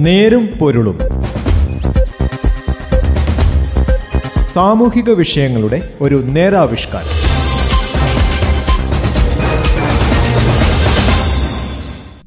നേരും പൊരുളും. സാമൂഹിക വിഷയങ്ങളുടെ ഒരു നേരാവിഷ്കാരം.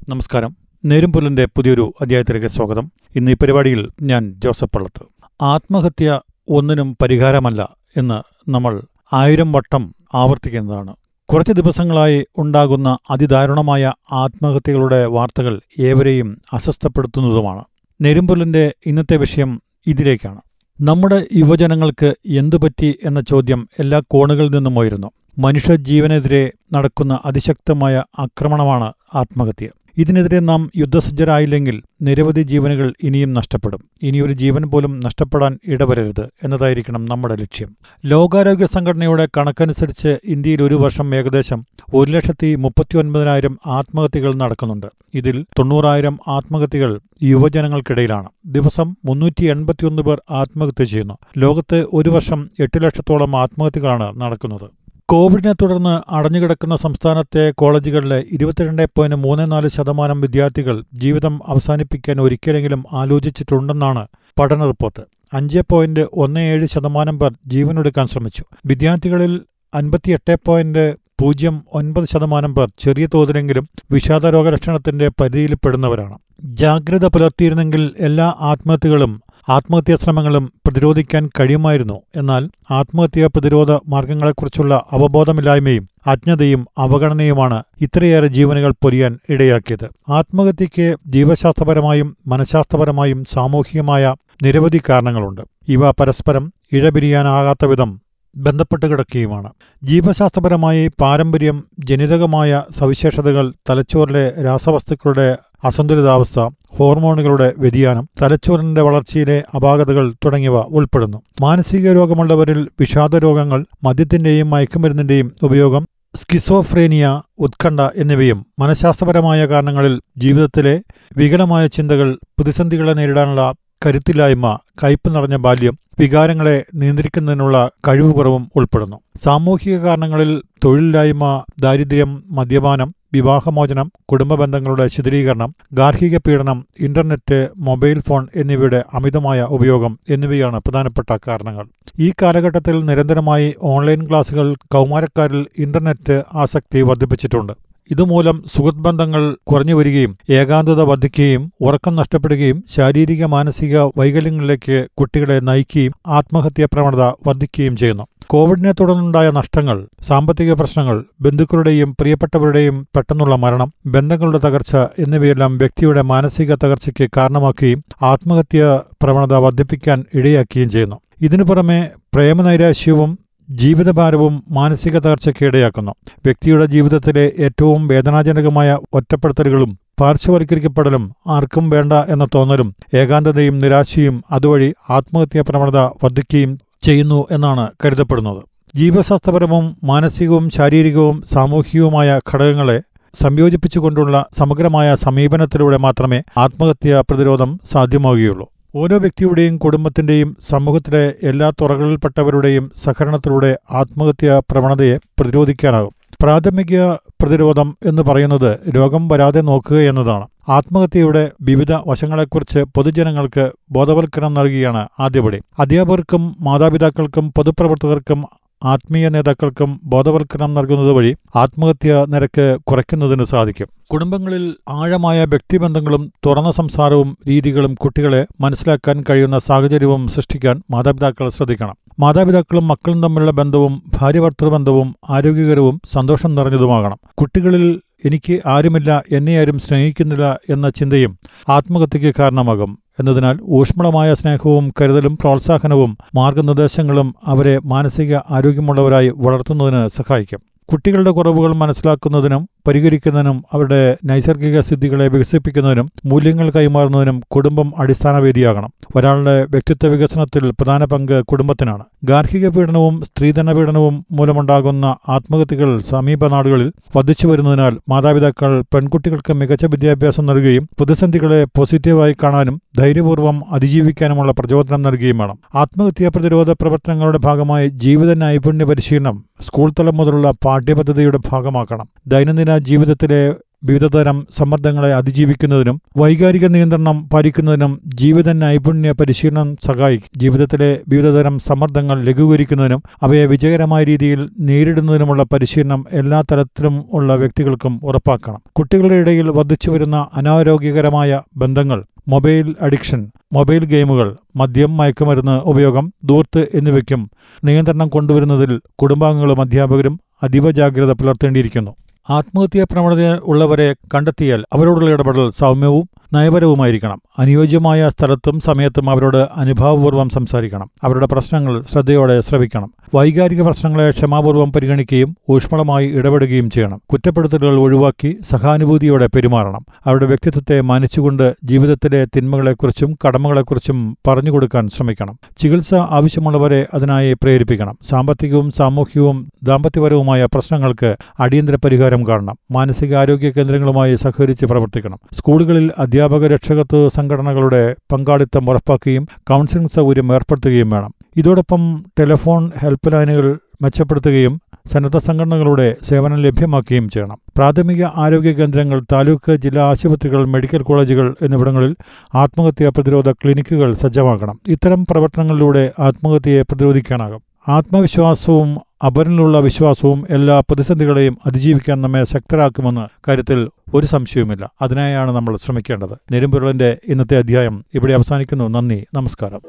നമസ്കാരം. നേരും പൊരുളിന്റെ പുതിയൊരു അധ്യായത്തിലേക്ക് സ്വാഗതം. ഇന്ന് ഈ പരിപാടിയിൽ ഞാൻ ജോസഫ് പള്ളത്ത്. ആത്മഹത്യ ഒന്നിനും പരിഹാരമല്ല എന്ന് നമ്മൾ ആയിരം വട്ടം ആവർത്തിക്കുന്നതാണ്. കുറച്ച് ദിവസങ്ങളായി ഉണ്ടാകുന്ന അതിദാരുണമായ ആത്മഹത്യകളുടെ വാർത്തകൾ ഏവരെയും അസ്വസ്ഥപ്പെടുത്തുന്നതുമാണ്. നെരുമ്പൊലിന്റെ ഇന്നത്തെ വിഷയം ഇതിലേക്കാണ്. നമ്മുടെ യുവജനങ്ങൾക്ക് എന്തുപറ്റി എന്ന ചോദ്യം എല്ലാ കോണുകളിൽ നിന്നും ഉയരുന്നു മനുഷ്യജീവനെതിരെ നടക്കുന്ന അതിശക്തമായ ആക്രമണമാണ് ആത്മഹത്യ. ഇതിനെതിരെ നാം യുദ്ധസജ്ജരായില്ലെങ്കിൽ നിരവധി ജീവനുകൾ ഇനിയും നഷ്ടപ്പെടും. ഇനിയൊരു ജീവൻ പോലും നഷ്ടപ്പെടാൻ ഇടവരരുത് എന്നതായിരിക്കണം നമ്മുടെ ലക്ഷ്യം. ലോകാരോഗ്യ സംഘടനയുടെ കണക്കനുസരിച്ച് ഇന്ത്യയിൽ ഒരു വർഷം ഏകദേശം ഒരു ലക്ഷത്തി മുപ്പത്തിയൊൻപതിനായിരം ആത്മഹത്യകൾ നടക്കുന്നുണ്ട്. ഇതിൽ തൊണ്ണൂറായിരം ആത്മഹത്യകൾ യുവജനങ്ങൾക്കിടയിലാണ്. ദിവസം മുന്നൂറ്റി എൺപത്തിയൊന്ന് പേർ ആത്മഹത്യ ചെയ്യുന്നു. ലോകത്ത് ഒരു വർഷം എട്ട് ലക്ഷത്തോളം ആത്മഹത്യകളാണ് നടക്കുന്നത്. കോവിഡിനെ തുടർന്ന് അടഞ്ഞുകിടക്കുന്ന സംസ്ഥാനത്തെ കോളേജുകളിലെ ഇരുപത്തിരണ്ട് പോയിന്റ് മൂന്ന് നാല് ശതമാനം വിദ്യാർത്ഥികൾ ജീവിതം അവസാനിപ്പിക്കാൻ ഒരിക്കലെങ്കിലും ആലോചിച്ചിട്ടുണ്ടെന്നാണ് പഠന റിപ്പോർട്ട്. അഞ്ച് പോയിന്റ് ഒന്ന് ഏഴ് ശതമാനം പേർ ജീവനൊടുക്കാൻ ശ്രമിച്ചു. വിദ്യാർത്ഥികളിൽ അൻപത്തിയെട്ട് പോയിന്റ് പൂജ്യം ഒൻപത് ശതമാനം പേർ ചെറിയ തോതിലെങ്കിലും വിഷാദ രോഗലക്ഷണത്തിന്റെ പരിധിയിൽപ്പെടുന്നവരാണ്. ജാഗ്രത പുലർത്തിയിരുന്നെങ്കിൽ എല്ലാ ആത്മഹത്യകളും ആത്മഹത്യാ ശ്രമങ്ങളും പ്രതിരോധിക്കാൻ കഴിയുമായിരുന്നു. എന്നാൽ ആത്മഹത്യാ പ്രതിരോധ മാർഗങ്ങളെക്കുറിച്ചുള്ള അവബോധമില്ലായ്മയും അജ്ഞതയും അവഗണനയുമാണ് ഇത്രയേറെ ജീവനുകൾ പൊരിയാൻ ഇടയാക്കിയത്. ആത്മഹത്യയ്ക്ക് ജീവശാസ്ത്രപരമായും മനഃശാസ്ത്രപരമായും സാമൂഹികമായ നിരവധി കാരണങ്ങളുണ്ട്. ഇവ പരസ്പരം ഇഴപിരിയാനാകാത്ത വിധം ബന്ധപ്പെട്ട് കിടക്കുകയുമാണ്. ജീവശാസ്ത്രപരമായി പാരമ്പര്യം ജനിതകമായ സവിശേഷതകൾ തലച്ചോറിലെ രാസവസ്തുക്കളുടെ അസന്തുലിതാവസ്ഥ ഹോർമോണുകളുടെ വ്യതിയാനം തലച്ചോറിന്റെ വളർച്ചയിലെ അപാകതകൾ തുടങ്ങിയവ ഉൾപ്പെടുന്നു. മാനസിക രോഗമുള്ളവരിൽ വിഷാദ രോഗങ്ങൾ മദ്യത്തിന്റെയും മയക്കുമരുന്നിന്റെയും ഉപയോഗം സ്കിസോഫ്രേനിയ ഉത്കണ്ഠ എന്നിവയും മനഃശാസ്ത്രപരമായ കാരണങ്ങളിൽ ജീവിതത്തിലെ വികലമായ ചിന്തകൾ പ്രതിസന്ധികളെ നേരിടാനുള്ള കരുത്തില്ലായ്മ കയ്പ് നിറഞ്ഞ ബാല്യം വികാരങ്ങളെ നിയന്ത്രിക്കുന്നതിനുള്ള കഴിവുകുറവും ഉൾപ്പെടുന്നു. സാമൂഹിക കാരണങ്ങളിൽ തൊഴിലില്ലായ്മ ദാരിദ്ര്യം മദ്യപാനം വിവാഹമോചനം കുടുംബ ബന്ധങ്ങളുടെ ശിഥിലീകരണം ഗാർഹിക പീഡനം ഇന്റർനെറ്റ് മൊബൈൽ ഫോൺ എന്നിവയുടെ അമിതമായ ഉപയോഗം എന്നിവയാണ് പ്രധാനപ്പെട്ട കാരണങ്ങൾ. ഈ കാലഘട്ടത്തിൽ നിരന്തരമായി ഓൺലൈൻ ക്ലാസുകൾ കൗമാരക്കാരിൽ ഇന്റർനെറ്റ് ആസക്തി വർദ്ധിപ്പിച്ചിട്ടുണ്ട്. ഇതുമൂലം സുഹൃത് ബന്ധങ്ങൾ കുറഞ്ഞു വരികയും ഏകാന്തത വർദ്ധിക്കുകയും ഉറക്കം നഷ്ടപ്പെടുകയും ശാരീരിക മാനസിക വൈകല്യങ്ങളിലേക്ക് കുട്ടികളെ നയിക്കുകയും ആത്മഹത്യാ പ്രവണത വർദ്ധിക്കുകയും ചെയ്യുന്നു. കോവിഡിനെ തുടർന്നുണ്ടായ നഷ്ടങ്ങൾ സാമ്പത്തിക പ്രശ്നങ്ങൾ ബന്ധുക്കളുടെയും പ്രിയപ്പെട്ടവരുടെയും പെട്ടെന്നുള്ള മരണം ബന്ധങ്ങളുടെ തകർച്ച എന്നിവയെല്ലാം വ്യക്തിയുടെ മാനസിക തകർച്ചയ്ക്ക് കാരണമാക്കുകയും ആത്മഹത്യാ പ്രവണത വർദ്ധിപ്പിക്കാൻ ഇടയാക്കുകയും ചെയ്യുന്നു. ഇതിനു പുറമെ പ്രേമനൈരാശ്യവും ജീവിതഭാരവും മാനസിക തകർച്ചയ്ക്ക് ഇടയാക്കുന്നു. വ്യക്തിയുടെ ജീവിതത്തിലെ ഏറ്റവും വേദനാജനകമായ ഒറ്റപ്പെടുത്തലുകളും പാർശ്വവൽക്കരിക്കപ്പെടലും ആർക്കും വേണ്ട എന്ന തോന്നലും ഏകാന്തതയും നിരാശയും അതുവഴി ആത്മഹത്യാ പ്രവണത വർദ്ധിക്കുകയും ചെയ്യുന്നു എന്നാണ് കരുതപ്പെടുന്നത്. ജീവശാസ്ത്രപരവും മാനസികവും ശാരീരികവും സാമൂഹികവുമായ ഘടകങ്ങളെ സംയോജിപ്പിച്ചുകൊണ്ടുള്ള സമഗ്രമായ സമീപനത്തിലൂടെ മാത്രമേ ആത്മഹത്യാ പ്രതിരോധം സാധ്യമാവുകയുള്ളൂ. ഓരോ വ്യക്തിയുടെയും കുടുംബത്തിന്റെയും സമൂഹത്തിലെ എല്ലാ തുറകളിൽപ്പെട്ടവരുടെയും സഹകരണത്തിലൂടെ ആത്മഹത്യാ പ്രവണതയെ പ്രതിരോധിക്കാനാകും. പ്രാഥമിക പ്രതിരോധം എന്ന് പറയുന്നത് രോഗം വരാതെ നോക്കുക എന്നതാണ്. ആത്മഹത്യയുടെ വിവിധ വശങ്ങളെക്കുറിച്ച് പൊതുജനങ്ങൾക്ക് ബോധവൽക്കരണം നൽകുകയാണ് ആദ്യപടി. അധ്യാപകർക്കും മാതാപിതാക്കൾക്കും പൊതുപ്രവർത്തകർക്കും ആത്മീയ നേതാക്കൾക്കും ബോധവൽക്കരണം നൽകുന്നത് വഴി ആത്മഹത്യാ നിരക്ക് കുറയ്ക്കുന്നതിന് സാധിക്കും. കുടുംബങ്ങളിൽ ആഴമായ വ്യക്തിബന്ധങ്ങളും തുറന്ന സംസാരവും രീതികളും കുട്ടികളെ മനസ്സിലാക്കാൻ കഴിയുന്ന സാഹചര്യവും സൃഷ്ടിക്കാൻ മാതാപിതാക്കൾ ശ്രദ്ധിക്കണം. മാതാപിതാക്കളും മക്കളും തമ്മിലുള്ള ബന്ധവും ഭാര്യഭർത്തൃ ബന്ധവും ആരോഗ്യകരവും സന്തോഷം നിറഞ്ഞതുമാകണം. കുട്ടികളിൽ എനിക്ക് ആരുമില്ല എന്നെ ആരും സ്നേഹിക്കുന്നില്ല എന്ന ചിന്തയും ആത്മഹത്യയ്ക്ക് കാരണമാകും. എന്നതിനാൽ ഊഷ്മളമായ സ്നേഹവും കരുതലും പ്രോത്സാഹനവും മാർഗനിർദ്ദേശങ്ങളും അവരെ മാനസിക ആരോഗ്യമുള്ളവരായി വളർത്തുന്നതിന് സഹായിക്കും. കുട്ടികളുടെ കുറവുകൾ മനസ്സിലാക്കുന്നതിനും പരിഹരിക്കുന്നതിനും അവരുടെ നൈസർഗിക സിദ്ധികളെ വികസിപ്പിക്കുന്നതിനും മൂല്യങ്ങൾ കൈമാറുന്നതിനും കുടുംബം അടിസ്ഥാന വേദിയാകണം. ഒരാളുടെ വ്യക്തിത്വ വികസനത്തിൽ പ്രധാന പങ്ക് കുടുംബത്തിനാണ്. ഗാർഹിക പീഡനവും സ്ത്രീധന പീഡനവും മൂലമുണ്ടാകുന്ന ആത്മഹത്യകൾ സമീപ നാടുകളിൽ വർദ്ധിച്ചു വരുന്നതിനാൽ മാതാപിതാക്കൾ പെൺകുട്ടികൾക്ക് മികച്ച വിദ്യാഭ്യാസം നൽകുകയും പ്രതിസന്ധികളെ പോസിറ്റീവായി കാണാനും ധൈര്യപൂർവം അതിജീവിക്കാനുമുള്ള പ്രചോദനം നൽകുകയും വേണം. ആത്മഹത്യാ പ്രതിരോധ പ്രവർത്തനങ്ങളുടെ ഭാഗമായി ജീവിത നൈപുണ്യ പരിശീലനം സ്കൂൾ തലം മുതലുള്ള പാഠ്യപദ്ധതിയുടെ ഭാഗമാക്കണം. ദൈനംദിന ജീവിതത്തിലെ വിവിധതരം സമ്മർദ്ദങ്ങളെ അതിജീവിക്കുന്നതിനും വൈകാരിക നിയന്ത്രണം പാലിക്കുന്നതിനും ജീവിത നൈപുണ്യ പരിശീലനം സഹായിക്കും. ജീവിതത്തിലെ വിവിധതരം സമ്മർദ്ദങ്ങൾ ലഘൂകരിക്കുന്നതിനും അവയെ വിജയകരമായ രീതിയിൽ നേരിടുന്നതിനുമുള്ള പരിശീലനം എല്ലാ തലത്തിലും ഉള്ള വ്യക്തികൾക്കും ഉറപ്പാക്കണം. കുട്ടികളുടെ ഇടയിൽ വർദ്ധിച്ചുവരുന്ന അനാരോഗ്യകരമായ ബന്ധങ്ങൾ മൊബൈൽ അഡിക്ഷൻ മൊബൈൽ ഗെയിമുകൾ മദ്യം മയക്കുമരുന്ന് ഉപയോഗം ദൂർത്ത് എന്നിവയ്ക്കും നിയന്ത്രണം കൊണ്ടുവരുന്നതിൽ കുടുംബാംഗങ്ങളും അധ്യാപകരും അതീവ ജാഗ്രത പുലർത്തേണ്ടിയിരിക്കുന്നു. ആത്മഹത്യാ പ്രവണത ഉള്ളവരെ കണ്ടെത്തിയാൽ അവരോടുള്ള ഇടപെടൽ സൗമ്യവും നയപരവുമായിരിക്കണം. അനുയോജ്യമായ സ്ഥലത്തും സമയത്തും അവരോട് അനുഭാവപൂർവം സംസാരിക്കണം. അവരുടെ പ്രശ്നങ്ങൾ ശ്രദ്ധയോടെ ശ്രവിക്കണം. വൈകാരിക പ്രശ്നങ്ങളെ ക്ഷമാപൂർവം പരിഗണിക്കുകയും ഊഷ്മളമായി ഇടപെടുകയും ചെയ്യണം. കുറ്റപ്പെടുത്തലുകൾ ഒഴിവാക്കി സഹാനുഭൂതിയോടെ പെരുമാറണം. അവരുടെ വ്യക്തിത്വത്തെ മാനിച്ചുകൊണ്ട് ജീവിതത്തിലെ തിന്മകളെക്കുറിച്ചും കടമകളെക്കുറിച്ചും പറഞ്ഞുകൊടുക്കാൻ ശ്രമിക്കണം. ചികിത്സ ആവശ്യമുള്ളവരെ അതിനായി പ്രേരിപ്പിക്കണം. സാമ്പത്തികവും സാമൂഹികവും ദാമ്പത്യപരവുമായ പ്രശ്നങ്ങൾക്ക് അടിയന്തര പരിഹാരം കാണണം. മാനസികാരോഗ്യ കേന്ദ്രങ്ങളുമായി സഹകരിച്ച് പ്രവർത്തിക്കണം. സ്കൂളുകളിൽ അധ്യാപക രക്ഷകത്വ സംഘടനകളുടെ പങ്കാളിത്തം ഉറപ്പാക്കുകയും കൗൺസിലിംഗ് സൗകര്യം ഏർപ്പെടുത്തുകയും വേണം. ഇതോടൊപ്പം ടെലിഫോൺ ഹെൽപ്പ് ലൈനുകൾ മെച്ചപ്പെടുത്തുകയും സന്നദ്ധ സംഘടനകളുടെ സേവനം ലഭ്യമാക്കുകയും ചെയ്യണം. പ്രാഥമിക ആരോഗ്യ കേന്ദ്രങ്ങൾ താലൂക്ക് ജില്ലാ ആശുപത്രികൾ മെഡിക്കൽ കോളേജുകൾ എന്നിവിടങ്ങളിൽ ആത്മഹത്യാ പ്രതിരോധ ക്ലിനിക്കുകൾ സജ്ജമാക്കണം. ഇത്തരം പ്രവർത്തനങ്ങളിലൂടെ ആത്മഹത്യയെ പ്രതിരോധിക്കാനാകും. ആത്മവിശ്വാസവും അപരനിലുള്ള വിശ്വാസവും എല്ലാ പ്രതിസന്ധികളെയും അതിജീവിക്കാൻ നമ്മെ ശക്തരാക്കുമെന്ന കാര്യത്തിൽ ഒരു സംശയവുമില്ല. അതിനായാണ് നമ്മൾ ശ്രമിക്കേണ്ടത്. നെരുമ്പുരുളന്റെ ഇന്നത്തെ അധ്യായം ഇവിടെ അവസാനിക്കുന്നു. നന്ദി. നമസ്കാരം.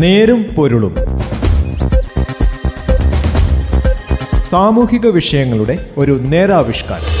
നേരും പൊരുളും. സാമൂഹിക വിഷയങ്ങളുടെ ഒരു നേരാവിഷ്കാരം.